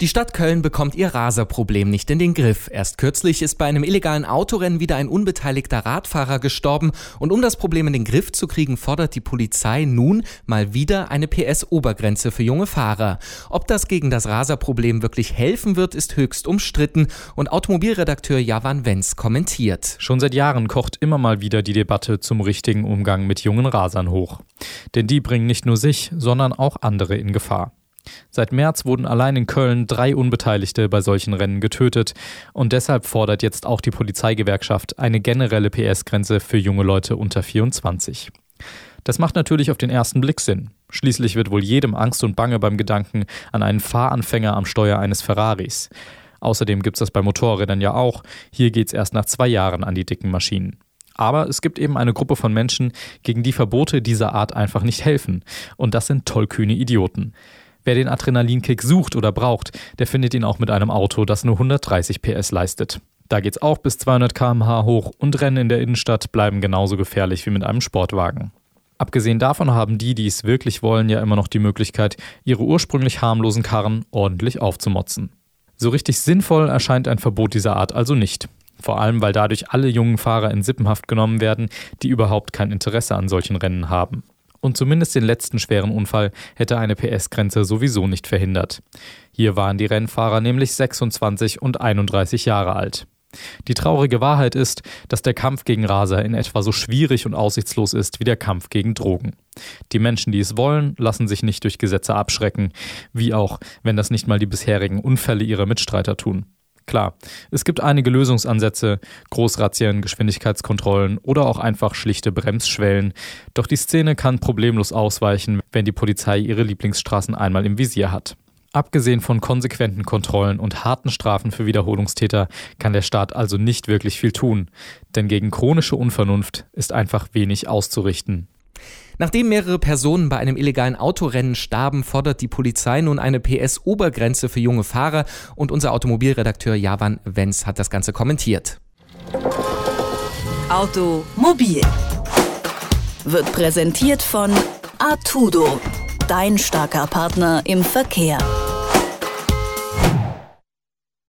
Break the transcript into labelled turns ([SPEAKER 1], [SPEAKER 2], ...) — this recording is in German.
[SPEAKER 1] Die Stadt Köln bekommt ihr Raserproblem nicht in den Griff. Erst kürzlich ist bei einem illegalen Autorennen wieder ein unbeteiligter Radfahrer gestorben und um das Problem in den Griff zu kriegen, fordert die Polizei nun mal wieder eine PS-Obergrenze für junge Fahrer. Ob das gegen das Raserproblem wirklich helfen wird, ist höchst umstritten und Automobilredakteur Javan Wenz kommentiert.
[SPEAKER 2] Schon seit Jahren kocht immer mal wieder die Debatte zum richtigen Umgang mit jungen Rasern hoch. Denn die bringen nicht nur sich, sondern auch andere in Gefahr. Seit März wurden allein in Köln drei Unbeteiligte bei solchen Rennen getötet und deshalb fordert jetzt auch die Polizeigewerkschaft eine generelle PS-Grenze für junge Leute unter 24. Das macht natürlich auf den ersten Blick Sinn. Schließlich wird wohl jedem Angst und Bange beim Gedanken an einen Fahranfänger am Steuer eines Ferraris. Außerdem gibt es das bei Motorrädern ja auch. Hier geht es erst nach zwei Jahren an die dicken Maschinen. Aber es gibt eben eine Gruppe von Menschen, gegen die Verbote dieser Art einfach nicht helfen. Und das sind tollkühne Idioten. Wer den Adrenalinkick sucht oder braucht, der findet ihn auch mit einem Auto, das nur 130 PS leistet. Da geht's auch bis 200 km/h hoch und Rennen in der Innenstadt bleiben genauso gefährlich wie mit einem Sportwagen. Abgesehen davon haben die, die es wirklich wollen, ja immer noch die Möglichkeit, ihre ursprünglich harmlosen Karren ordentlich aufzumotzen. So richtig sinnvoll erscheint ein Verbot dieser Art also nicht. Vor allem, weil dadurch alle jungen Fahrer in Sippenhaft genommen werden, die überhaupt kein Interesse an solchen Rennen haben. Und zumindest den letzten schweren Unfall hätte eine PS-Grenze sowieso nicht verhindert. Hier waren die Rennfahrer nämlich 26 und 31 Jahre alt. Die traurige Wahrheit ist, dass der Kampf gegen Raser in etwa so schwierig und aussichtslos ist wie der Kampf gegen Drogen. Die Menschen, die es wollen, lassen sich nicht durch Gesetze abschrecken, wie auch, wenn das nicht mal die bisherigen Unfälle ihrer Mitstreiter tun. Klar, es gibt einige Lösungsansätze, Großrazzien, Geschwindigkeitskontrollen oder auch einfach schlichte Bremsschwellen. Doch die Szene kann problemlos ausweichen, wenn die Polizei ihre Lieblingsstraßen einmal im Visier hat. Abgesehen von konsequenten Kontrollen und harten Strafen für Wiederholungstäter kann der Staat also nicht wirklich viel tun, denn gegen chronische Unvernunft ist einfach wenig auszurichten.
[SPEAKER 1] Nachdem mehrere Personen bei einem illegalen Autorennen starben, fordert die Polizei nun eine PS-Obergrenze für junge Fahrer und unser Automobilredakteur Javan Wenz hat das Ganze kommentiert.
[SPEAKER 3] Automobil wird präsentiert von Artudo, dein starker Partner im Verkehr.